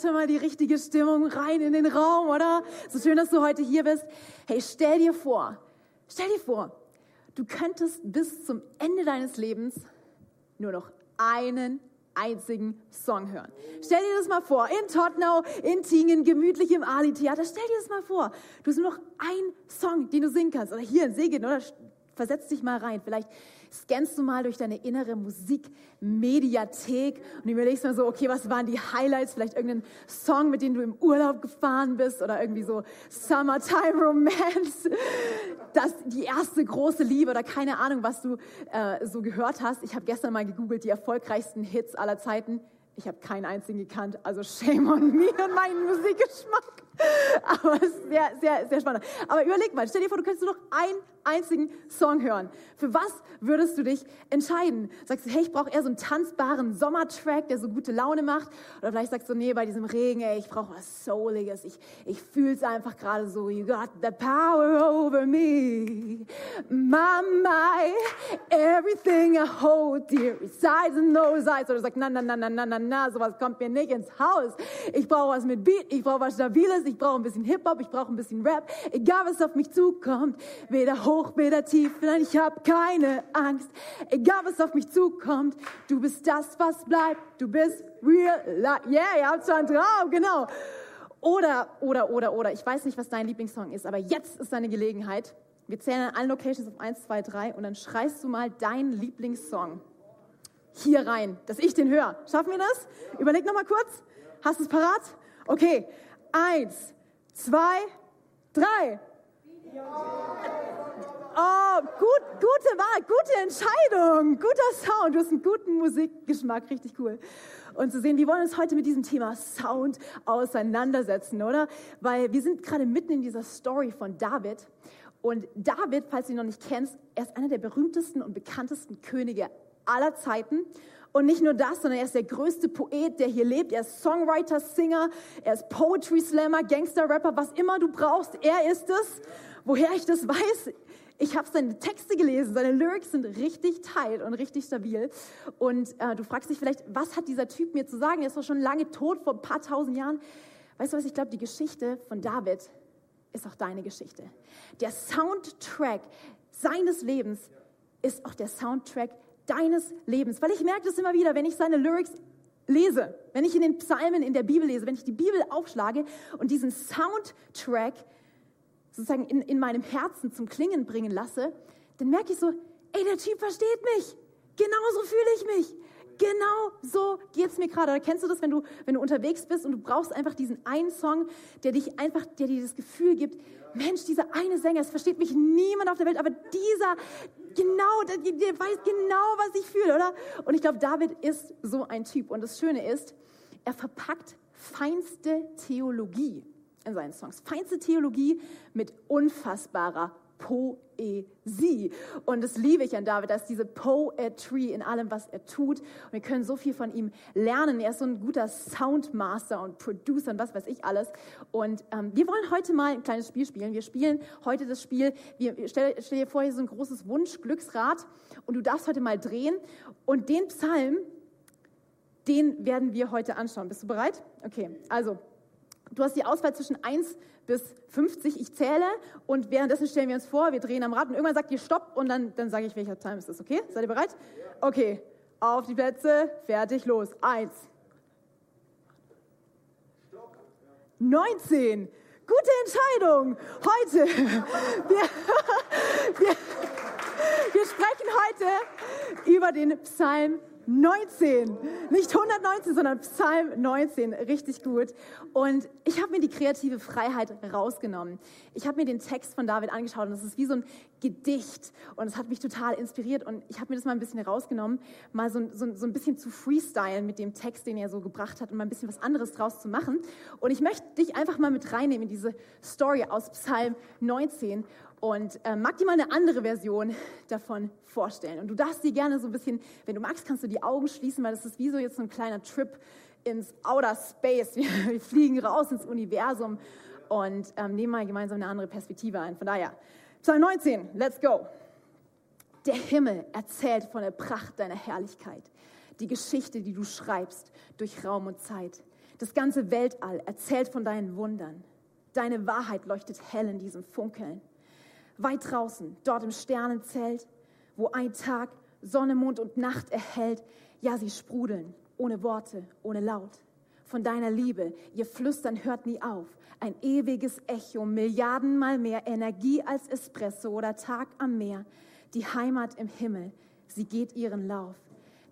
Schon mal die richtige Stimmung rein in den Raum, oder? So schön, dass du heute hier bist. Hey, stell dir vor, stell dir vor, du könntest bis zum Ende deines Lebens nur noch einen einzigen Song hören. Stell dir das mal vor, in Tottenau, in Tingen, gemütlich im Ali-Theater. Stell dir das mal vor. Du hast nur noch einen Song, den du singen kannst. Oder hier in Segen, oder? Versetz dich mal rein. Vielleicht scannst du mal durch deine innere Musikmediathek und überlegst mal so, okay, was waren die Highlights? Vielleicht irgendein Song, mit dem du im Urlaub gefahren bist oder irgendwie so Summertime Romance, das die erste große Liebe oder keine Ahnung, was du äh, so gehört hast. Ich habe gestern mal gegoogelt, die erfolgreichsten Hits aller Zeiten. Ich habe keinen einzigen gekannt, also shame on me und meinen Musikgeschmack. Aber sehr, sehr, sehr spannend. Aber überleg mal, stell dir vor, du könntest nur noch einen einzigen Song hören. Für was würdest du dich entscheiden? Sagst du, hey, ich brauche eher so einen tanzbaren Sommertrack, der so gute Laune macht? Oder vielleicht sagst du, nee, bei diesem Regen, ey, ich brauche was Souliges. Ich, ich fühle es einfach gerade so. You got the power over me. My, my, everything I hold dear resides in those eyes. Oder sagst, na, na, na, na, na, na, na, sowas kommt mir nicht ins Haus. Ich brauche was mit Beat, ich brauche was Stabiles, ich brauche ein bisschen Hip-Hop, ich brauche ein bisschen Rap. Egal, was auf mich zukommt, weder hoch, weder tief, nein, ich habe keine Angst. Egal, was auf mich zukommt, du bist das, was bleibt. Du bist real life. Yeah, ihr habt schon einen Traum, genau. Oder, oder, oder, oder, ich weiß nicht, was dein Lieblingssong ist, aber jetzt ist deine Gelegenheit. Wir zählen an allen Locations auf 1, 2, 3 und dann schreist du mal deinen Lieblingssong hier rein, dass ich den höre. Schaffen wir das? Überleg noch mal kurz. Hast du es parat? Okay. Eins, zwei, drei. Oh, gut, gute Wahl, gute Entscheidung, guter Sound. Du hast einen guten Musikgeschmack, richtig cool. Und zu sehen, wir wollen uns heute mit diesem Thema Sound auseinandersetzen, oder? Weil wir sind gerade mitten in dieser Story von David. Und David, falls du ihn noch nicht kennst, er ist einer der berühmtesten und bekanntesten Könige aller Zeiten. Und nicht nur das, sondern er ist der größte Poet, der hier lebt. Er ist Songwriter, Singer, er ist Poetry Slammer, Gangster Rapper, was immer du brauchst, er ist es. Woher ich das weiß, ich habe seine Texte gelesen, seine Lyrics sind richtig tight und richtig stabil. Und äh, du fragst dich vielleicht, was hat dieser Typ mir zu sagen? Er ist doch schon lange tot, vor ein paar tausend Jahren. Weißt du was, ich glaube, die Geschichte von David ist auch deine Geschichte. Der Soundtrack seines Lebens ist auch der Soundtrack deines Lebens. Weil ich merke das immer wieder, wenn ich seine Lyrics lese, wenn ich in den Psalmen in der Bibel lese, wenn ich die Bibel aufschlage und diesen Soundtrack sozusagen in, in meinem Herzen zum Klingen bringen lasse, dann merke ich so, ey, der Typ versteht mich. Genauso fühle ich mich. Genau so geht es mir gerade. Kennst du das, wenn du, wenn du unterwegs bist und du brauchst einfach diesen einen Song, der dich einfach, der dir das Gefühl gibt, Mensch, dieser eine Sänger, es versteht mich niemand auf der Welt, aber dieser, genau, der, der weiß genau, was ich fühle, oder? Und ich glaube, David ist so ein Typ. Und das Schöne ist, er verpackt feinste Theologie in seinen Songs. Feinste Theologie mit unfassbarer Poesie. Und das liebe ich an David, dass diese Poetry in allem, was er tut. Und wir können so viel von ihm lernen. Er ist so ein guter Soundmaster und Producer und was weiß ich alles. Und ähm, wir wollen heute mal ein kleines Spiel spielen. Wir spielen heute das Spiel, wir, stell, stell dir vor, hier so ein großes Wunsch-Glücksrad und du darfst heute mal drehen. Und den Psalm, den werden wir heute anschauen. Bist du bereit? Okay, also Du hast die Auswahl zwischen 1 bis 50. Ich zähle und währenddessen stellen wir uns vor, wir drehen am Rad und irgendwann sagt ihr Stopp und dann, dann sage ich, welcher Time ist das, okay? Seid ihr bereit? Okay, auf die Plätze, fertig, los. Eins. 19. Gute Entscheidung. Heute. Wir, wir, wir sprechen heute über den Psalm 19. Nicht 119, sondern Psalm 19. Richtig gut. Und ich habe mir die kreative Freiheit rausgenommen. Ich habe mir den Text von David angeschaut und es ist wie so ein Gedicht. Und es hat mich total inspiriert. Und ich habe mir das mal ein bisschen rausgenommen, mal so, so, so ein bisschen zu freestylen mit dem Text, den er so gebracht hat und mal ein bisschen was anderes draus zu machen. Und ich möchte dich einfach mal mit reinnehmen in diese Story aus Psalm 19 und äh, mag dir mal eine andere Version davon vorstellen. Und du darfst dir gerne so ein bisschen, wenn du magst, kannst du die Augen schließen, weil das ist wie so jetzt so ein kleiner Trip ins Outer Space. Wir, wir fliegen raus ins Universum und ähm, nehmen mal gemeinsam eine andere Perspektive ein. Von daher, Psalm 19, let's go. Der Himmel erzählt von der Pracht deiner Herrlichkeit. die Geschichte, die du schreibst durch Raum und Zeit. Das ganze Weltall erzählt von deinen Wundern. Deine Wahrheit leuchtet hell in diesem Funkeln. Weit draußen, dort im Sternenzelt, wo ein Tag Sonne, Mond und Nacht erhält, ja, sie sprudeln, ohne Worte, ohne Laut. Von deiner Liebe, ihr Flüstern hört nie auf. Ein ewiges Echo, Milliardenmal mehr Energie als Espresso oder Tag am Meer. Die Heimat im Himmel, sie geht ihren Lauf.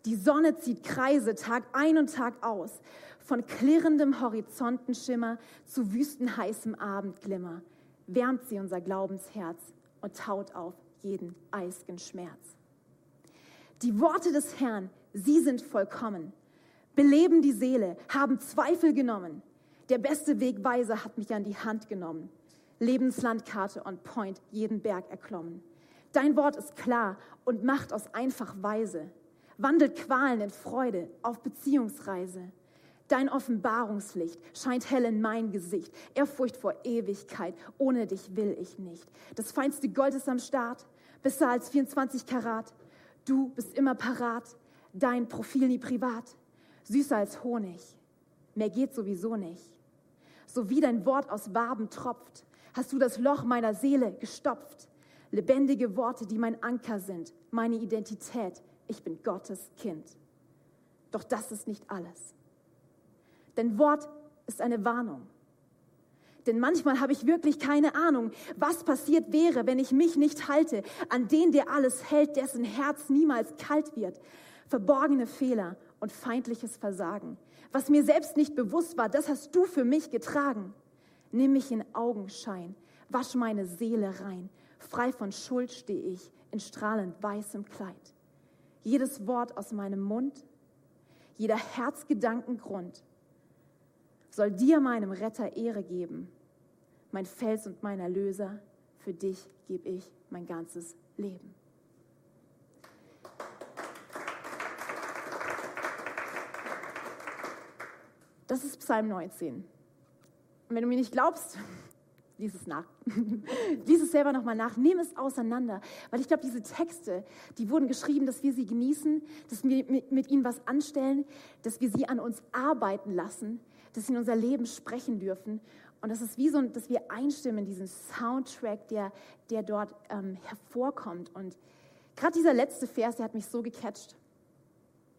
Die Sonne zieht Kreise Tag ein und Tag aus, von klirrendem Horizontenschimmer zu wüstenheißem Abendglimmer, wärmt sie unser Glaubensherz und taut auf jeden eisgen Schmerz. Die Worte des Herrn, sie sind vollkommen, beleben die Seele, haben Zweifel genommen. Der beste Wegweiser hat mich an die Hand genommen. Lebenslandkarte on point, jeden Berg erklommen. Dein Wort ist klar und macht aus einfach weise. Wandelt Qualen in Freude auf Beziehungsreise. Dein Offenbarungslicht scheint hell in mein Gesicht. Ehrfurcht vor Ewigkeit. Ohne dich will ich nicht. Das feinste Gold ist am Start. Besser als 24 Karat. Du bist immer parat. Dein Profil nie privat. Süßer als Honig. Mehr geht sowieso nicht. So wie dein Wort aus Waben tropft, hast du das Loch meiner Seele gestopft. Lebendige Worte, die mein Anker sind, meine Identität. Ich bin Gottes Kind. Doch das ist nicht alles. Denn Wort ist eine Warnung. Denn manchmal habe ich wirklich keine Ahnung, was passiert wäre, wenn ich mich nicht halte an den, der alles hält, dessen Herz niemals kalt wird. Verborgene Fehler und feindliches Versagen. Was mir selbst nicht bewusst war, das hast du für mich getragen. Nimm mich in Augenschein, wasch meine Seele rein. Frei von Schuld stehe ich in strahlend weißem Kleid. Jedes Wort aus meinem Mund, jeder Herzgedankengrund soll dir, meinem Retter, Ehre geben. Mein Fels und mein Erlöser, für dich gebe ich mein ganzes Leben. Das ist Psalm 19. Und wenn du mir nicht glaubst, lies es nach. lies es selber nochmal nach. Nimm es auseinander. Weil ich glaube, diese Texte, die wurden geschrieben, dass wir sie genießen, dass wir mit ihnen was anstellen, dass wir sie an uns arbeiten lassen, sie in unser Leben sprechen dürfen. Und das ist wie so, dass wir einstimmen in diesen Soundtrack, der, der dort ähm, hervorkommt. Und gerade dieser letzte Vers, der hat mich so gecatcht.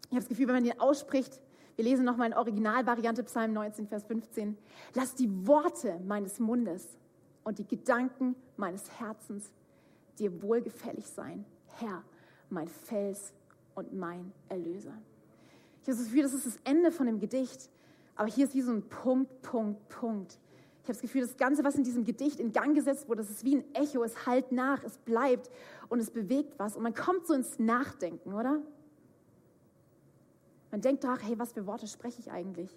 Ich habe das Gefühl, wenn man den ausspricht, wir lesen nochmal in Originalvariante Psalm 19, Vers 15. Lass die Worte meines Mundes und die Gedanken meines Herzens dir wohlgefällig sein, Herr, mein Fels und mein Erlöser. Ich habe das Gefühl, das ist das Ende von dem Gedicht, aber hier ist wie so ein Punkt, Punkt, Punkt. Ich habe das Gefühl, das Ganze, was in diesem Gedicht in Gang gesetzt wurde, das ist wie ein Echo, es halt nach, es bleibt und es bewegt was und man kommt so ins Nachdenken, oder? Man denkt doch, hey, was für Worte spreche ich eigentlich?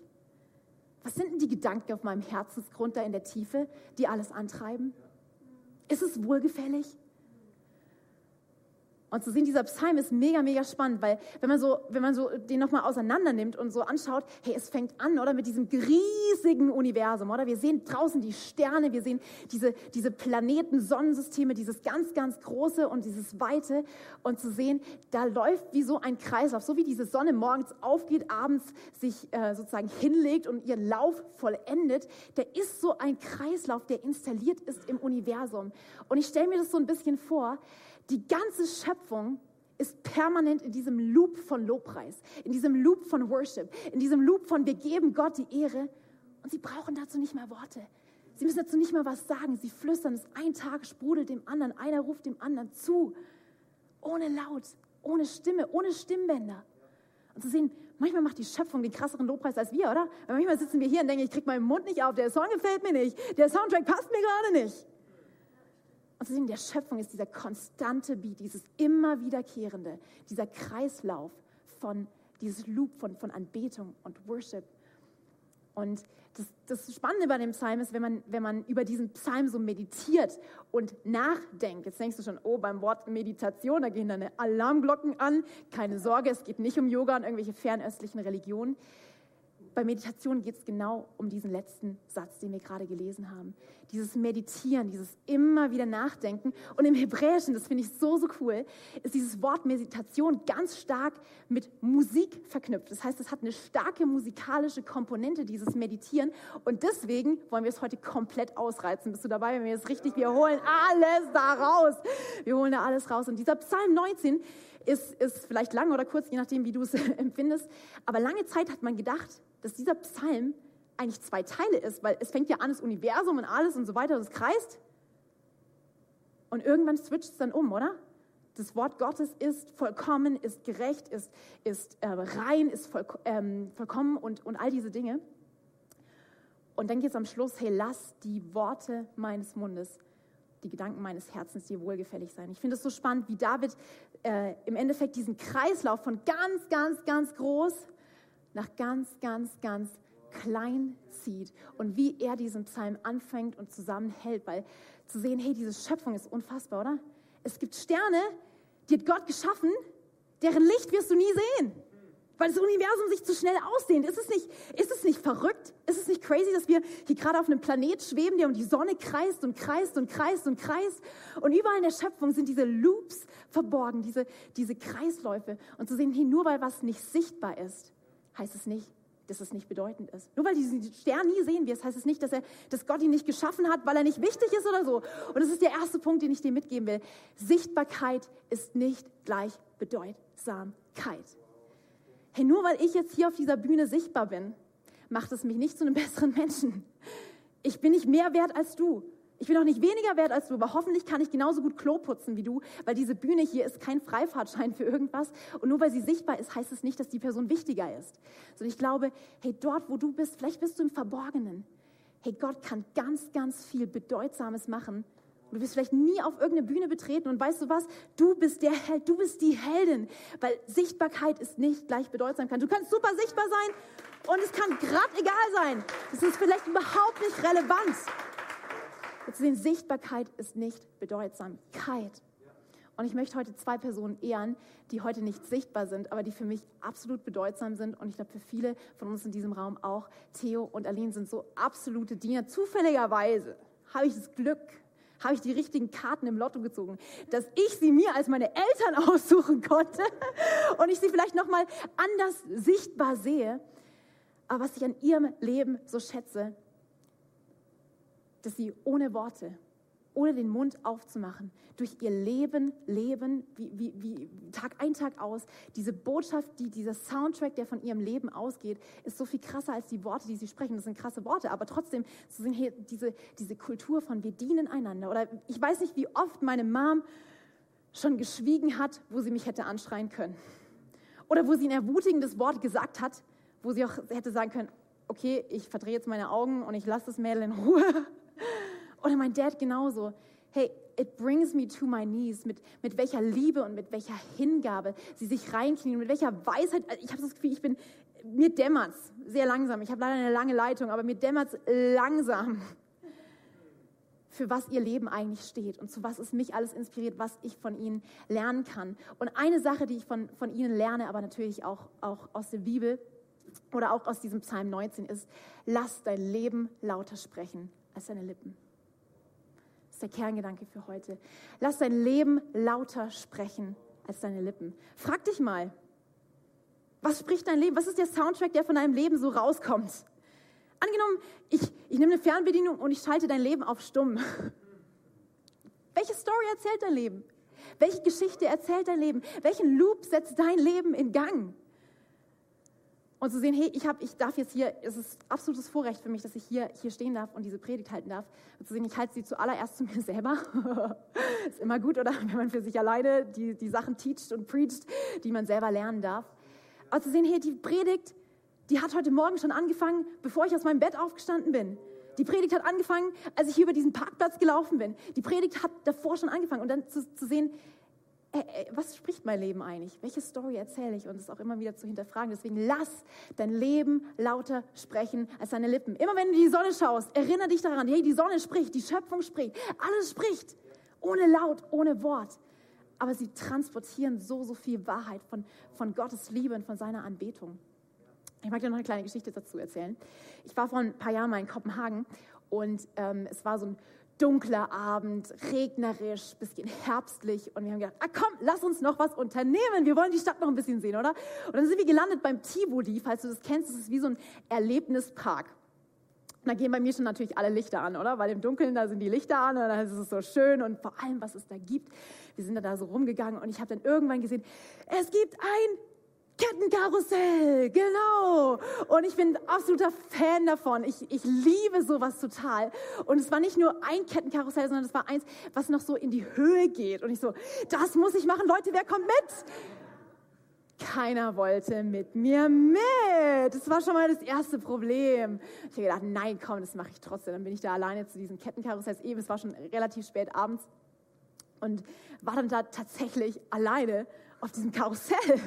Was sind denn die Gedanken auf meinem Herzensgrund da in der Tiefe, die alles antreiben? Ist es wohlgefällig? Und zu sehen, dieser Psalm ist mega, mega spannend, weil wenn man so, wenn man so den nochmal auseinander nimmt und so anschaut, hey, es fängt an, oder, mit diesem riesigen Universum, oder? Wir sehen draußen die Sterne, wir sehen diese, diese Planeten, Sonnensysteme, dieses ganz, ganz große und dieses weite. Und zu sehen, da läuft wie so ein Kreislauf, so wie diese Sonne morgens aufgeht, abends sich äh, sozusagen hinlegt und ihren Lauf vollendet. Der ist so ein Kreislauf, der installiert ist im Universum. Und ich stelle mir das so ein bisschen vor, die ganze Schöpfung ist permanent in diesem Loop von Lobpreis, in diesem Loop von Worship, in diesem Loop von wir geben Gott die Ehre und sie brauchen dazu nicht mehr Worte. Sie müssen dazu nicht mehr was sagen. Sie flüstern es. Ein Tag sprudelt dem anderen. Einer ruft dem anderen zu. Ohne Laut, ohne Stimme, ohne Stimmbänder. Und zu sehen, manchmal macht die Schöpfung den krasseren Lobpreis als wir, oder? Weil manchmal sitzen wir hier und denken, ich kriege meinen Mund nicht auf. Der Song gefällt mir nicht. Der Soundtrack passt mir gerade nicht. Und zu sehen, der Schöpfung ist dieser konstante Beat, dieses immer wiederkehrende, dieser Kreislauf von, dieses Loop von, von Anbetung und Worship. Und das, das Spannende bei dem Psalm ist, wenn man, wenn man über diesen Psalm so meditiert und nachdenkt, jetzt denkst du schon, oh, beim Wort Meditation, da gehen deine Alarmglocken an. Keine Sorge, es geht nicht um Yoga und irgendwelche fernöstlichen Religionen. Bei Meditation geht es genau um diesen letzten Satz, den wir gerade gelesen haben. Dieses Meditieren, dieses immer wieder Nachdenken. Und im Hebräischen, das finde ich so, so cool, ist dieses Wort Meditation ganz stark mit Musik verknüpft. Das heißt, es hat eine starke musikalische Komponente, dieses Meditieren. Und deswegen wollen wir es heute komplett ausreizen. Bist du dabei, wenn wir es richtig, wir holen alles da raus. Wir holen da alles raus. Und dieser Psalm 19 ist, ist vielleicht lang oder kurz, je nachdem, wie du es empfindest. Aber lange Zeit hat man gedacht, dass dieser Psalm eigentlich zwei Teile ist, weil es fängt ja an, das Universum und alles und so weiter, und es kreist. Und irgendwann switcht es dann um, oder? Das Wort Gottes ist vollkommen, ist gerecht, ist, ist äh, rein, ist voll, ähm, vollkommen und, und all diese Dinge. Und dann geht es am Schluss, hey, lass die Worte meines Mundes, die Gedanken meines Herzens dir wohlgefällig sein. Ich finde es so spannend, wie David äh, im Endeffekt diesen Kreislauf von ganz, ganz, ganz groß nach ganz, ganz, ganz klein zieht und wie er diesen Psalm anfängt und zusammenhält, weil zu sehen, hey, diese Schöpfung ist unfassbar, oder? Es gibt Sterne, die hat Gott geschaffen, deren Licht wirst du nie sehen, weil das Universum sich zu schnell ausdehnt. Ist es nicht, ist es nicht verrückt? Ist es nicht crazy, dass wir hier gerade auf einem Planet schweben, der um die Sonne kreist und kreist und kreist und kreist und überall in der Schöpfung sind diese Loops verborgen, diese, diese Kreisläufe und zu sehen, hey, nur weil was nicht sichtbar ist, heißt es nicht, dass es nicht bedeutend ist. Nur weil diesen Stern nie sehen wirst, heißt es nicht, dass, er, dass Gott ihn nicht geschaffen hat, weil er nicht wichtig ist oder so. Und das ist der erste Punkt, den ich dir mitgeben will. Sichtbarkeit ist nicht gleich Bedeutsamkeit. Hey, nur weil ich jetzt hier auf dieser Bühne sichtbar bin, macht es mich nicht zu einem besseren Menschen. Ich bin nicht mehr wert als du. Ich bin auch nicht weniger wert als du, aber hoffentlich kann ich genauso gut Klo putzen wie du, weil diese Bühne hier ist kein Freifahrtschein für irgendwas. Und nur weil sie sichtbar ist, heißt es nicht, dass die Person wichtiger ist. Sondern ich glaube, hey, dort, wo du bist, vielleicht bist du im Verborgenen. Hey, Gott kann ganz, ganz viel Bedeutsames machen. Du wirst vielleicht nie auf irgendeine Bühne betreten und weißt du was? Du bist der Held, du bist die Heldin, weil Sichtbarkeit ist nicht gleich Bedeutsamkeit. Du kannst super sichtbar sein und es kann gerade egal sein. Das ist vielleicht überhaupt nicht relevant. Jetzt sehen, Sichtbarkeit ist nicht Bedeutsamkeit. Und ich möchte heute zwei Personen ehren, die heute nicht sichtbar sind, aber die für mich absolut bedeutsam sind. Und ich glaube, für viele von uns in diesem Raum auch. Theo und Aline sind so absolute Diener. Zufälligerweise habe ich das Glück, habe ich die richtigen Karten im Lotto gezogen, dass ich sie mir als meine Eltern aussuchen konnte und ich sie vielleicht noch mal anders sichtbar sehe. Aber was ich an ihrem Leben so schätze, dass sie ohne Worte, ohne den Mund aufzumachen, durch ihr Leben leben, wie, wie, wie Tag ein, Tag aus. Diese Botschaft, die, dieser Soundtrack, der von ihrem Leben ausgeht, ist so viel krasser als die Worte, die sie sprechen. Das sind krasse Worte, aber trotzdem zu sehen, hey, diese, diese Kultur von wir dienen einander. Oder ich weiß nicht, wie oft meine Mom schon geschwiegen hat, wo sie mich hätte anschreien können. Oder wo sie ein ermutigendes Wort gesagt hat, wo sie auch hätte sagen können, okay, ich verdrehe jetzt meine Augen und ich lasse das Mädel in Ruhe. Oder mein Dad genauso. Hey, it brings me to my knees. Mit, mit welcher Liebe und mit welcher Hingabe sie sich reinknien, mit welcher Weisheit. Ich habe das Gefühl, ich bin, mir dämmert's sehr langsam. Ich habe leider eine lange Leitung, aber mir dämmert's langsam, für was ihr Leben eigentlich steht und zu was es mich alles inspiriert, was ich von ihnen lernen kann. Und eine Sache, die ich von, von ihnen lerne, aber natürlich auch, auch aus der Bibel oder auch aus diesem Psalm 19 ist, lass dein Leben lauter sprechen als deine Lippen. Der Kerngedanke für heute. Lass dein Leben lauter sprechen als deine Lippen. Frag dich mal, was spricht dein Leben? Was ist der Soundtrack, der von deinem Leben so rauskommt? Angenommen, ich, ich nehme eine Fernbedienung und ich schalte dein Leben auf stumm. Welche Story erzählt dein Leben? Welche Geschichte erzählt dein Leben? Welchen Loop setzt dein Leben in Gang? Und zu sehen, hey, ich, hab, ich darf jetzt hier, es ist absolutes Vorrecht für mich, dass ich hier, hier stehen darf und diese Predigt halten darf. Und zu sehen, ich halte sie zuallererst zu mir selber. ist immer gut, oder? Wenn man für sich alleine die, die Sachen teacht und preacht, die man selber lernen darf. Aber zu sehen, hey, die Predigt, die hat heute Morgen schon angefangen, bevor ich aus meinem Bett aufgestanden bin. Die Predigt hat angefangen, als ich hier über diesen Parkplatz gelaufen bin. Die Predigt hat davor schon angefangen. Und dann zu, zu sehen, was spricht mein Leben eigentlich? Welche Story erzähle ich? Und es auch immer wieder zu hinterfragen. Deswegen lass dein Leben lauter sprechen als deine Lippen. Immer wenn du die Sonne schaust, erinnere dich daran, hey, die Sonne spricht, die Schöpfung spricht, alles spricht. Ohne Laut, ohne Wort. Aber sie transportieren so, so viel Wahrheit von, von Gottes Liebe und von seiner Anbetung. Ich mag dir noch eine kleine Geschichte dazu erzählen. Ich war vor ein paar Jahren mal in Kopenhagen und ähm, es war so ein dunkler Abend, regnerisch, bisschen herbstlich und wir haben gedacht, ah komm, lass uns noch was unternehmen, wir wollen die Stadt noch ein bisschen sehen, oder? Und dann sind wir gelandet beim Tivoli, falls du das kennst, das ist wie so ein Erlebnispark. Und da gehen bei mir schon natürlich alle Lichter an, oder? Weil im Dunkeln, da sind die Lichter an und dann ist es so schön und vor allem, was es da gibt. Wir sind da so rumgegangen und ich habe dann irgendwann gesehen, es gibt ein Kettenkarussell, genau. Und ich bin absoluter Fan davon. Ich, ich liebe sowas total. Und es war nicht nur ein Kettenkarussell, sondern es war eins, was noch so in die Höhe geht. Und ich so, das muss ich machen. Leute, wer kommt mit? Keiner wollte mit mir mit. Das war schon mal das erste Problem. Ich habe gedacht, nein, komm, das mache ich trotzdem. Dann bin ich da alleine zu diesem Kettenkarussell. Eben, es war schon relativ spät abends und war dann da tatsächlich alleine auf diesem Karussell.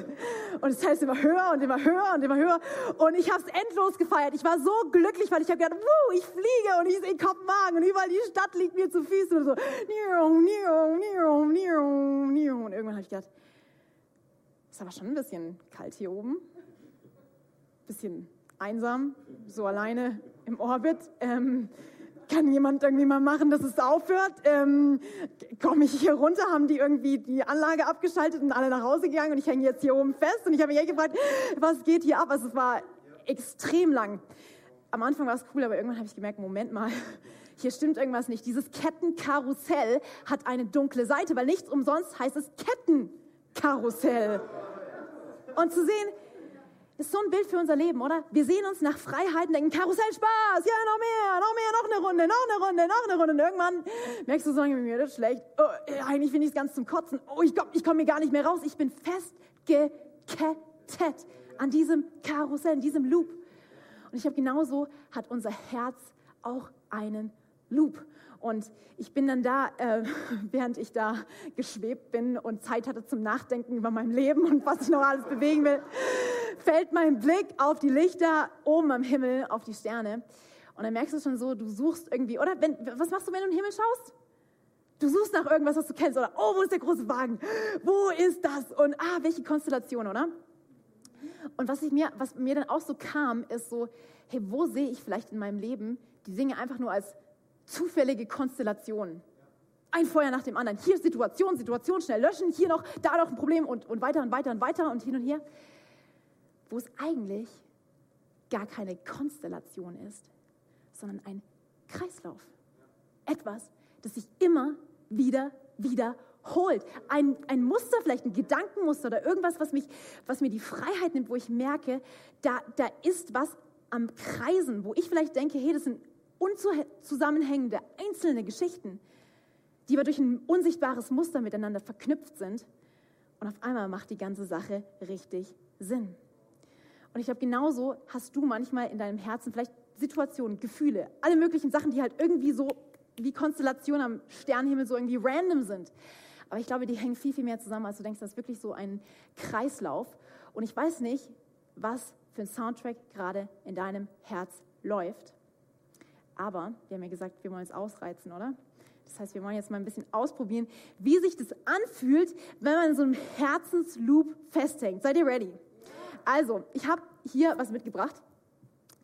Und es heißt immer höher und immer höher und immer höher. Und ich habe es endlos gefeiert. Ich war so glücklich, weil ich habe gedacht, wuh, ich fliege und ich sehe Kopenhagen und überall die Stadt liegt mir zu Füßen und so. Und irgendwann habe ich gedacht, ist aber schon ein bisschen kalt hier oben. Bisschen einsam, so alleine im Orbit. Ähm, kann jemand irgendwie mal machen, dass es aufhört? Ähm, Komme ich hier runter? Haben die irgendwie die Anlage abgeschaltet und alle nach Hause gegangen und ich hänge jetzt hier oben fest? Und ich habe mich echt gefragt, was geht hier ab? Also es war extrem lang. Am Anfang war es cool, aber irgendwann habe ich gemerkt, Moment mal, hier stimmt irgendwas nicht. Dieses Kettenkarussell hat eine dunkle Seite, weil nichts umsonst heißt es Kettenkarussell. Und zu sehen, ist so ein Bild für unser Leben, oder? Wir sehen uns nach Freiheiten, denken, Karussell Spaß, ja, noch mehr, noch mehr, noch eine Runde, noch eine Runde, noch eine Runde. Und irgendwann merkst du so, mir das schlecht. Oh, eigentlich finde ich es ganz zum Kotzen. Oh, ich komme ich komm hier gar nicht mehr raus. Ich bin festgekettet an diesem Karussell, in diesem Loop. Und ich habe genauso hat unser Herz auch einen Loop. Und ich bin dann da, äh, während ich da geschwebt bin und Zeit hatte zum Nachdenken über mein Leben und was ich noch alles bewegen will, fällt mein Blick auf die Lichter oben am Himmel, auf die Sterne. Und dann merkst du schon so, du suchst irgendwie, oder wenn, was machst du, wenn du in den Himmel schaust? Du suchst nach irgendwas, was du kennst, oder oh, wo ist der große Wagen? Wo ist das? Und ah, welche Konstellation, oder? Und was, ich mir, was mir dann auch so kam, ist so, hey, wo sehe ich vielleicht in meinem Leben die Dinge einfach nur als zufällige Konstellationen? Ein Feuer nach dem anderen. Hier Situation, Situation, schnell löschen, hier noch, da noch ein Problem und, und weiter und weiter und weiter und hin und her wo es eigentlich gar keine Konstellation ist, sondern ein Kreislauf. Etwas, das sich immer wieder wiederholt. Ein, ein Muster, vielleicht ein Gedankenmuster oder irgendwas, was, mich, was mir die Freiheit nimmt, wo ich merke, da, da ist was am Kreisen, wo ich vielleicht denke, hey, das sind unzusammenhängende einzelne Geschichten, die aber durch ein unsichtbares Muster miteinander verknüpft sind. Und auf einmal macht die ganze Sache richtig Sinn. Und ich glaube, genauso hast du manchmal in deinem Herzen vielleicht Situationen, Gefühle, alle möglichen Sachen, die halt irgendwie so wie Konstellationen am Sternenhimmel so irgendwie random sind. Aber ich glaube, die hängen viel, viel mehr zusammen, als du denkst. Das ist wirklich so ein Kreislauf. Und ich weiß nicht, was für ein Soundtrack gerade in deinem Herz läuft. Aber wir haben ja gesagt, wir wollen es ausreizen, oder? Das heißt, wir wollen jetzt mal ein bisschen ausprobieren, wie sich das anfühlt, wenn man in so einem Herzensloop festhängt. Seid ihr ready? Also, ich habe hier was mitgebracht.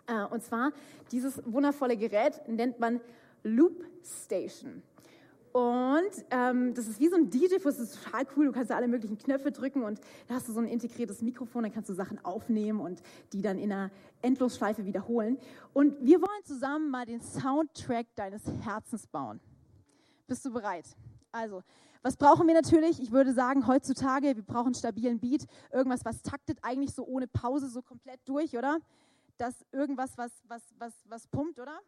Äh, und zwar dieses wundervolle Gerät nennt man Loop Station. Und ähm, das ist wie so ein DJ-Fuß, das ist total cool. Du kannst da alle möglichen Knöpfe drücken und da hast du so ein integriertes Mikrofon, dann kannst du Sachen aufnehmen und die dann in einer Endlosschleife wiederholen. Und wir wollen zusammen mal den Soundtrack deines Herzens bauen. Bist du bereit? Also, was brauchen wir natürlich? Ich würde sagen, heutzutage, wir brauchen einen stabilen Beat, irgendwas, was taktet eigentlich so ohne Pause so komplett durch, oder? Das irgendwas, was, was, was, was pumpt, oder?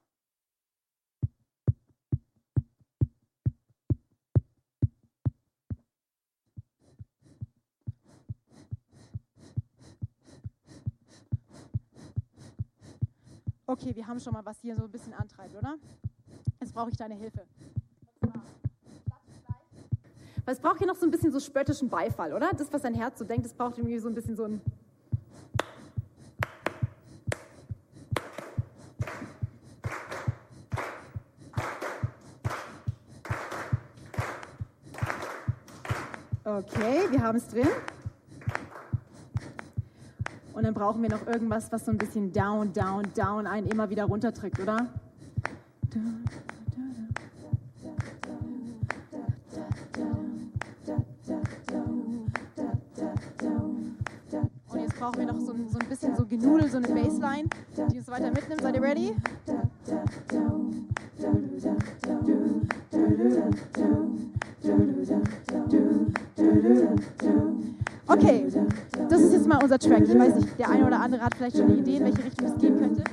Okay, wir haben schon mal was hier so ein bisschen antreibt, oder? Jetzt brauche ich deine Hilfe. Weil es braucht hier noch so ein bisschen so spöttischen Beifall, oder? Das, was dein Herz so denkt, das braucht irgendwie so ein bisschen so ein. Okay, wir haben es drin. Dann brauchen wir noch irgendwas, was so ein bisschen down, down, down einen immer wieder runterträgt, oder? Und jetzt brauchen wir noch so, so ein bisschen so Genudel, so eine Bassline, die uns weiter mitnimmt. Seid ihr ready? Okay, das ist mal unser Track. Ich weiß nicht, der eine oder andere hat vielleicht schon eine Idee, in welche Richtung es gehen könnte.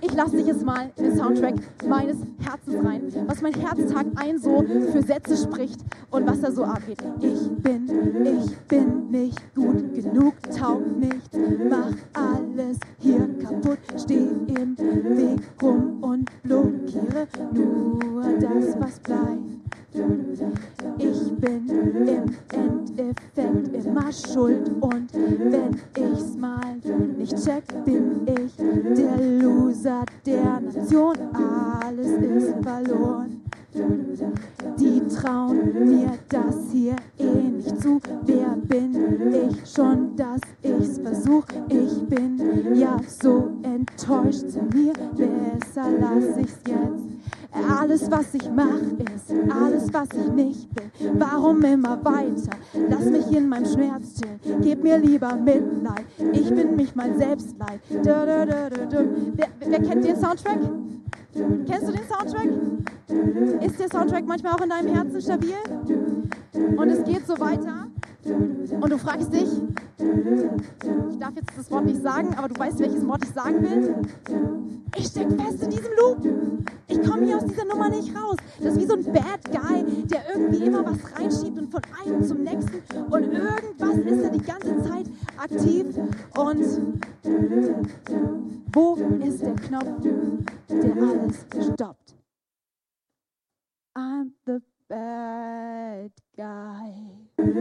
Ich lasse dich jetzt mal in den Soundtrack meines Herzens rein, was mein Herz Tag ein so für Sätze spricht und was da so abgeht. Ich bin, ich bin nicht gut genug, taug nichts, mach alles hier kaputt, steh im Weg rum und blockiere nur das, was bleibt. Ich bin im Endeffekt immer schuld und wenn ich's mal nicht check, bin ich der Loser der Nation. Alles ist verloren. Die trauen mir das hier eh nicht zu. Wer bin ich schon, dass ich's versuch? Ich bin ja so enttäuscht zu mir. Besser lass ich's jetzt. Alles, was ich mache, ist alles, was ich nicht will. Warum immer weiter? Lass mich in meinem Schmerz chillen. Gib mir lieber Mitleid. Ich bin mich mal selbst leid. Wer, wer kennt den Soundtrack? Kennst du den Soundtrack? Ist der Soundtrack manchmal auch in deinem Herzen stabil? Und es geht so weiter. Und du fragst dich, ich darf jetzt das Wort nicht sagen, aber du weißt, welches Wort ich sagen will. Ich stecke fest in diesem Loop. Ich komme hier aus dieser Nummer nicht raus. Das ist wie so ein Bad Guy, der irgendwie immer was reinschiebt und von einem zum nächsten. Und irgendwas ist da die ganze Zeit aktiv. Und wo ist der Knopf, der alles stoppt? I'm the bad guy. So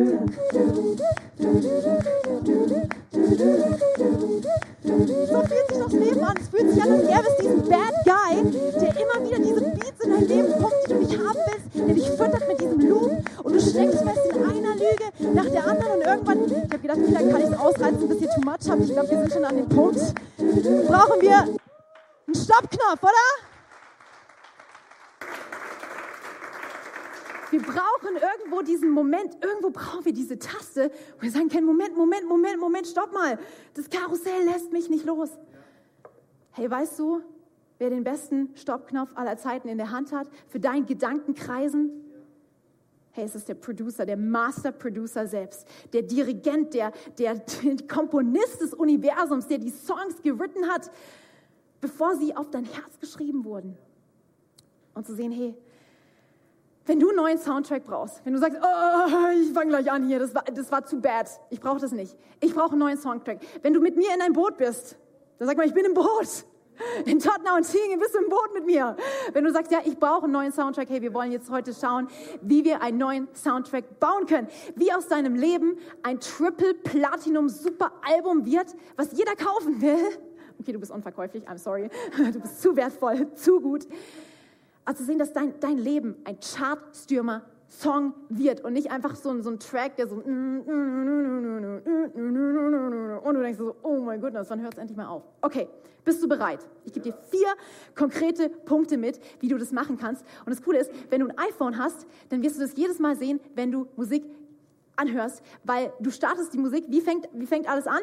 fühlt sich das Leben an. Es fühlt sich an, als gäbe es diesen Bad Guy, der immer wieder diese Beats in dein Leben pumpt, die du nicht haben willst, der dich füttert mit diesem Loop und du steckst fest in einer Lüge nach der anderen und irgendwann, ich habe gedacht, vielleicht kann ich es ausreizen, bis hier too much habe. Ich glaube, wir sind schon an dem Punkt. Brauchen wir einen Stoppknopf, oder? Irgendwo diesen Moment, irgendwo brauchen wir diese Taste, wo wir sagen können, Moment, Moment, Moment, Moment, stopp mal. Das Karussell lässt mich nicht los. Hey, weißt du, wer den besten Stoppknopf aller Zeiten in der Hand hat für deinen Gedankenkreisen? Hey, es ist der Producer, der Master Producer selbst, der Dirigent, der, der, der Komponist des Universums, der die Songs geritten hat, bevor sie auf dein Herz geschrieben wurden. Und zu sehen, hey, wenn du einen neuen Soundtrack brauchst, wenn du sagst, oh, ich fange gleich an hier, das war, das war zu bad, ich brauche das nicht. Ich brauche einen neuen Soundtrack. Wenn du mit mir in ein Boot bist, dann sag mal, ich bin im Boot. In Tottenham und Tingen bist du im Boot mit mir. Wenn du sagst, ja, ich brauche einen neuen Soundtrack, hey, wir wollen jetzt heute schauen, wie wir einen neuen Soundtrack bauen können. Wie aus deinem Leben ein Triple Platinum Super Album wird, was jeder kaufen will. Okay, du bist unverkäuflich, I'm sorry. Du bist zu wertvoll, zu gut. Also sehen, dass dein, dein Leben ein Chartstürmer Song wird und nicht einfach so, so ein Track, der so und du denkst so, oh mein Gott, wann hört es endlich mal auf? Okay, bist du bereit? Ich gebe dir vier konkrete Punkte mit, wie du das machen kannst. Und das Coole ist, wenn du ein iPhone hast, dann wirst du das jedes Mal sehen, wenn du Musik anhörst, weil du startest die Musik, wie fängt, wie fängt alles an?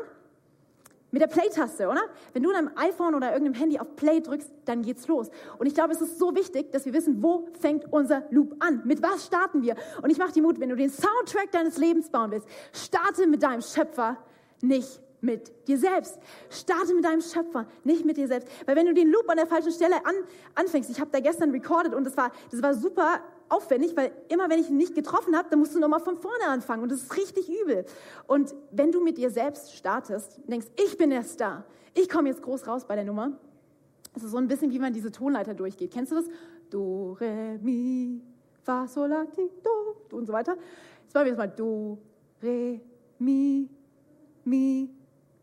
Mit der Play-Taste, oder? Wenn du in einem iPhone oder irgendeinem Handy auf Play drückst, dann geht's los. Und ich glaube, es ist so wichtig, dass wir wissen, wo fängt unser Loop an? Mit was starten wir? Und ich mache dir Mut, wenn du den Soundtrack deines Lebens bauen willst, starte mit deinem Schöpfer, nicht mit dir selbst. Starte mit deinem Schöpfer, nicht mit dir selbst. Weil wenn du den Loop an der falschen Stelle an, anfängst, ich habe da gestern recorded und das war, das war super aufwendig, weil immer wenn ich ihn nicht getroffen habe, dann musst du nochmal von vorne anfangen und das ist richtig übel. Und wenn du mit dir selbst startest, denkst, ich bin der Star, ich komme jetzt groß raus bei der Nummer, das ist so ein bisschen, wie man diese Tonleiter durchgeht. Kennst du das? Do, Re, Mi, Fa, Sol, La, Ti, Do und so weiter. Jetzt machen wir jetzt mal Do, Re, Mi, Mi,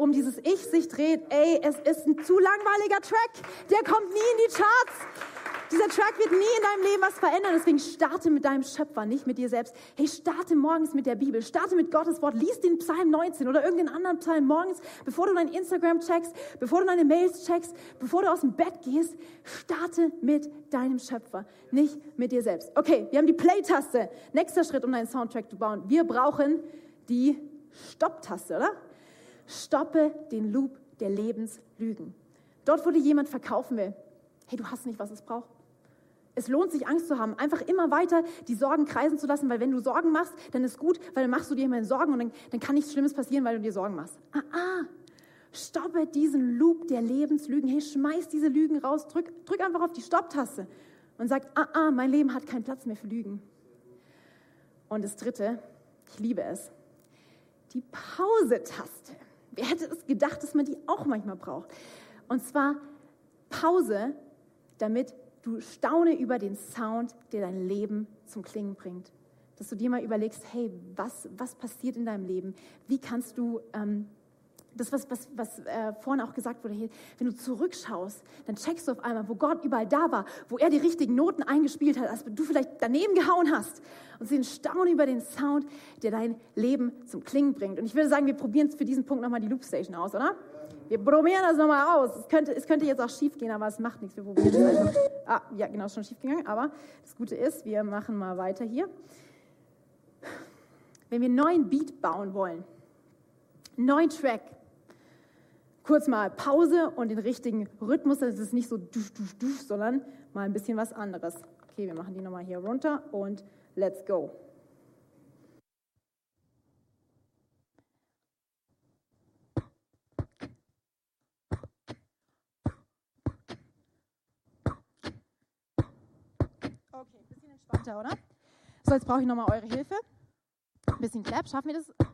um dieses Ich sich dreht, ey, es ist ein zu langweiliger Track, der kommt nie in die Charts. Dieser Track wird nie in deinem Leben was verändern. Deswegen starte mit deinem Schöpfer, nicht mit dir selbst. Hey, starte morgens mit der Bibel. Starte mit Gottes Wort. Lies den Psalm 19 oder irgendeinen anderen Psalm morgens, bevor du dein Instagram checkst, bevor du deine Mails checkst, bevor du aus dem Bett gehst. Starte mit deinem Schöpfer, nicht mit dir selbst. Okay, wir haben die Play-Taste. Nächster Schritt, um deinen Soundtrack zu bauen. Wir brauchen die Stopp-Taste, oder? Stoppe den Loop der Lebenslügen. Dort, wo dir jemand verkaufen will, hey, du hast nicht, was es braucht. Es lohnt sich, Angst zu haben, einfach immer weiter die Sorgen kreisen zu lassen, weil wenn du Sorgen machst, dann ist gut, weil dann machst du dir immer Sorgen und dann, dann kann nichts Schlimmes passieren, weil du dir Sorgen machst. Ah, ah, stoppe diesen Loop der Lebenslügen. Hey, schmeiß diese Lügen raus, drück, drück einfach auf die Stopptaste und sag, ah, ah, mein Leben hat keinen Platz mehr für Lügen. Und das Dritte, ich liebe es, die Pause-Taste. Wer hätte es gedacht, dass man die auch manchmal braucht? Und zwar Pause, damit du staune über den Sound, der dein Leben zum Klingen bringt. Dass du dir mal überlegst, hey, was, was passiert in deinem Leben? Wie kannst du ähm, das, was, was, was äh, vorhin auch gesagt wurde, hey, wenn du zurückschaust, dann checkst du auf einmal, wo Gott überall da war, wo er die richtigen Noten eingespielt hat, als du vielleicht daneben gehauen hast. Und sie staunen über den Sound, der dein Leben zum Klingen bringt. Und ich würde sagen, wir probieren für diesen Punkt nochmal die Loopstation aus, oder? Wir probieren das nochmal aus. Es könnte, es könnte jetzt auch schief gehen, aber es macht nichts. Wir probieren es einfach. Ah, ja, genau, schon schief gegangen. Aber das Gute ist, wir machen mal weiter hier. Wenn wir einen neuen Beat bauen wollen, einen neuen Track, kurz mal Pause und den richtigen Rhythmus, das ist nicht so dusch, dusch, dusch, sondern mal ein bisschen was anderes. Okay, wir machen die nochmal hier runter und let's go. Okay, ein bisschen entspannter, oder? So, jetzt brauche ich nochmal eure Hilfe. Ein bisschen Clap, schaffen wir das? Okay.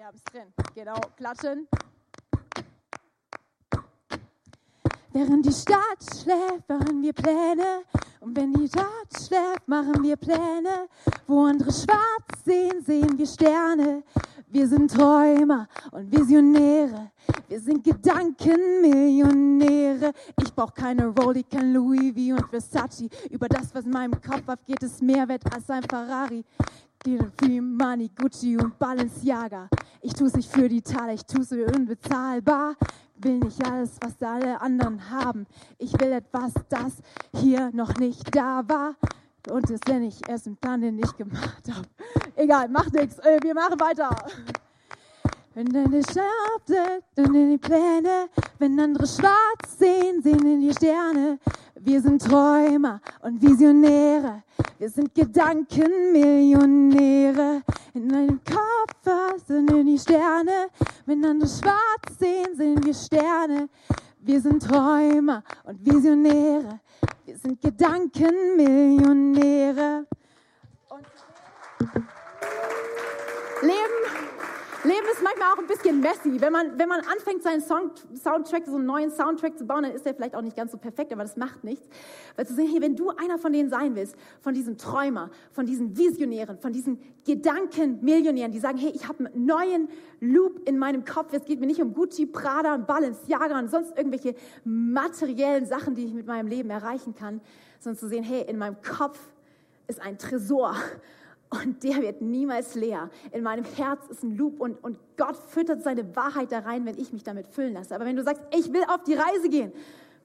Wir haben es drin. Genau, klatschen. Während die Stadt schläft, machen wir Pläne. Und wenn die Stadt schläft, machen wir Pläne. Wo andere schwarz sehen, sehen wir Sterne. Wir sind Träumer und Visionäre. Wir sind Gedankenmillionäre. Ich brauch keine Rolli, kein Louis V und Versace. Über das, was in meinem Kopf abgeht, ist mehr wert als ein Ferrari. Geht viel Money, Gucci und Balenciaga. Ich tue es nicht für die Taler, ich tue es für unbezahlbar. Will nicht alles, was alle anderen haben. Ich will etwas, das hier noch nicht da war. Und das nenne ich erst im Plan, den ich gemacht habe. Egal, macht nichts. Wir machen weiter. Wenn deine Schafe und in die Pläne, wenn andere schwarz sehen, sehen in die Sterne. Wir sind Träumer und Visionäre. Wir sind Gedankenmillionäre. In einem Koffer sind in die Sterne. Wenn andere schwarz sehen, sehen wir Sterne. Wir sind Träumer und Visionäre. Wir sind Gedankenmillionäre. Und Leben Leben ist manchmal auch ein bisschen messy. Wenn man, wenn man anfängt, seinen Song, Soundtrack, so einen neuen Soundtrack zu bauen, dann ist der vielleicht auch nicht ganz so perfekt, aber das macht nichts. Weil zu sehen, hey, wenn du einer von denen sein willst, von diesen Träumer, von diesen Visionären, von diesen Gedankenmillionären, die sagen, hey, ich habe einen neuen Loop in meinem Kopf. Es geht mir nicht um Gucci, Prada Balenciaga und sonst irgendwelche materiellen Sachen, die ich mit meinem Leben erreichen kann, sondern zu sehen, hey, in meinem Kopf ist ein Tresor und der wird niemals leer. In meinem Herz ist ein Loop und, und Gott füttert seine Wahrheit da rein, wenn ich mich damit füllen lasse. Aber wenn du sagst, ich will auf die Reise gehen,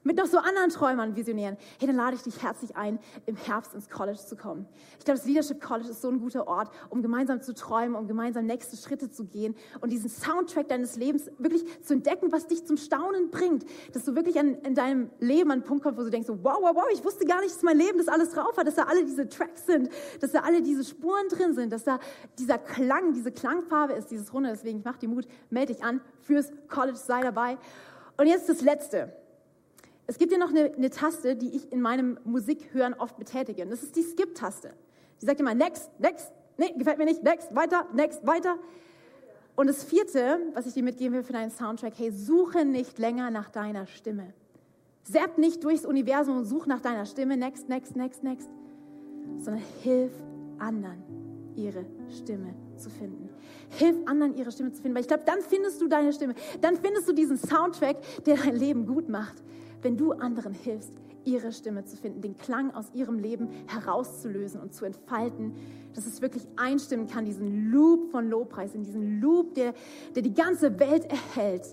mit noch so anderen Träumern, Visionären, hey, dann lade ich dich herzlich ein, im Herbst ins College zu kommen. Ich glaube, das Leadership College ist so ein guter Ort, um gemeinsam zu träumen, um gemeinsam nächste Schritte zu gehen und diesen Soundtrack deines Lebens wirklich zu entdecken, was dich zum Staunen bringt. Dass du wirklich an, in deinem Leben an einen Punkt kommst, wo du denkst, wow, wow, wow, ich wusste gar nicht, dass mein Leben das alles drauf hat, dass da alle diese Tracks sind, dass da alle diese Spuren drin sind, dass da dieser Klang, diese Klangfarbe ist, dieses Runde. Deswegen, ich mach dir Mut, melde dich an fürs College, sei dabei. Und jetzt das Letzte Es gibt ja noch eine, eine Taste, die ich in meinem Musikhören oft betätige. Und das ist die Skip-Taste. Die sagt immer next, next, nee, gefällt mir nicht, next, weiter, next, weiter. Und das vierte, was ich dir mitgeben will für deinen Soundtrack, hey, suche nicht länger nach deiner Stimme. Sepp nicht durchs Universum und such nach deiner Stimme, next, next, next, next, sondern hilf anderen, ihre Stimme zu finden. Hilf anderen, ihre Stimme zu finden, weil ich glaube, dann findest du deine Stimme. Dann findest du diesen Soundtrack, der dein Leben gut macht, wenn du anderen hilfst, ihre Stimme zu finden, den Klang aus ihrem Leben herauszulösen und zu entfalten, dass es wirklich einstimmen kann, diesen Loop von Lobpreis, in diesen Loop, der, der die ganze Welt erhält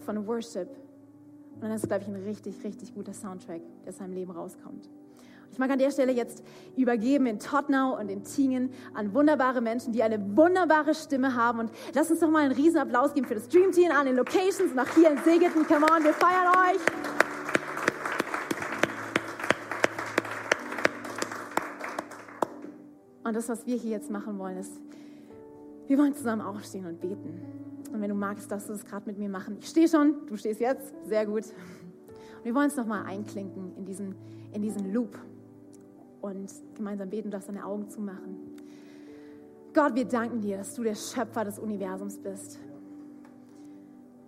von Worship. Und dann ist es, glaube ich, ein richtig, richtig guter Soundtrack, der aus seinem Leben rauskommt. Ich mag an der Stelle jetzt übergeben in Tottenau und in Tingen an wunderbare Menschen, die eine wunderbare Stimme haben. Und lass uns doch mal einen riesen Applaus geben für das Dream Team an den Locations nach hier in Segeten. Come on, wir feiern euch. Und das, was wir hier jetzt machen wollen, ist, wir wollen zusammen aufstehen und beten. Und wenn du magst, darfst du das gerade mit mir machen. Ich stehe schon, du stehst jetzt, sehr gut. Und wir wollen uns nochmal einklinken in diesen, in diesen Loop und gemeinsam beten, du darfst deine Augen zumachen. Gott, wir danken dir, dass du der Schöpfer des Universums bist.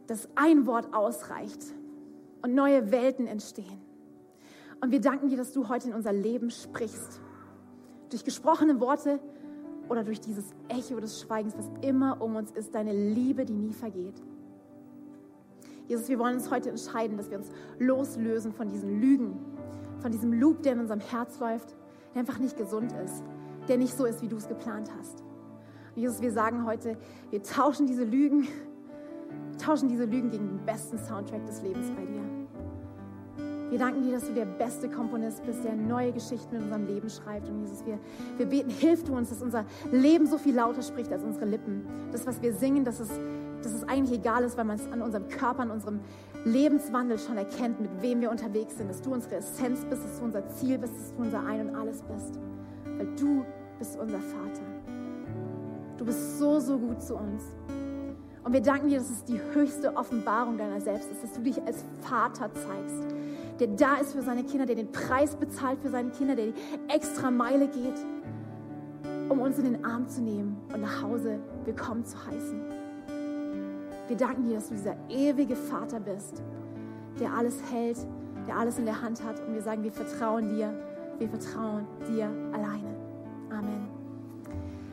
Dass ein Wort ausreicht und neue Welten entstehen. Und wir danken dir, dass du heute in unser Leben sprichst. Durch gesprochene Worte oder durch dieses Echo des Schweigens, was immer um uns ist, deine Liebe, die nie vergeht. Jesus, wir wollen uns heute entscheiden, dass wir uns loslösen von diesen Lügen, von diesem Loop, der in unserem Herz läuft, der einfach nicht gesund ist, der nicht so ist, wie du es geplant hast. Und Jesus, wir sagen heute, wir tauschen diese Lügen, tauschen diese Lügen gegen den besten Soundtrack des Lebens bei dir. Wir danken dir, dass du der beste Komponist bist, der neue Geschichten in unserem Leben schreibt. Und Jesus, wir, wir beten, hilf du uns, dass unser Leben so viel lauter spricht als unsere Lippen. Das, was wir singen, dass es, dass es eigentlich egal ist, weil man es an unserem Körper, an unserem Lebenswandel schon erkennt, mit wem wir unterwegs sind, dass du unsere Essenz bist, dass du unser Ziel bist, dass du unser Ein und Alles bist. Weil du bist unser Vater. Du bist so, so gut zu uns. Und wir danken dir, dass es die höchste Offenbarung deiner selbst ist, dass du dich als Vater zeigst, der da ist für seine Kinder, der den Preis bezahlt für seine Kinder, der die extra Meile geht, um uns in den Arm zu nehmen und nach Hause willkommen zu heißen. Wir danken dir, dass du dieser ewige Vater bist, der alles hält, der alles in der Hand hat. Und wir sagen, wir vertrauen dir, wir vertrauen dir alleine. Amen.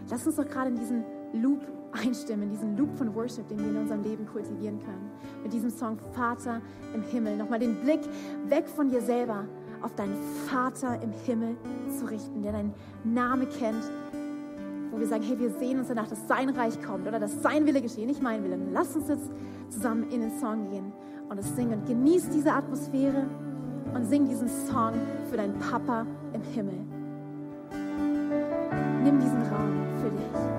Lass uns doch gerade in diesen Loop einstimmen, diesen Loop von Worship, den wir in unserem Leben kultivieren können. Mit diesem Song Vater im Himmel. Nochmal den Blick weg von dir selber auf deinen Vater im Himmel zu richten, der deinen Namen kennt, wo wir sagen, hey, wir sehen uns danach, dass sein Reich kommt oder dass sein Wille geschieht, nicht mein Wille. Lass uns jetzt zusammen in den Song gehen und es singen. Genieß diese Atmosphäre und sing diesen Song für deinen Papa im Himmel. Nimm diesen Raum für dich.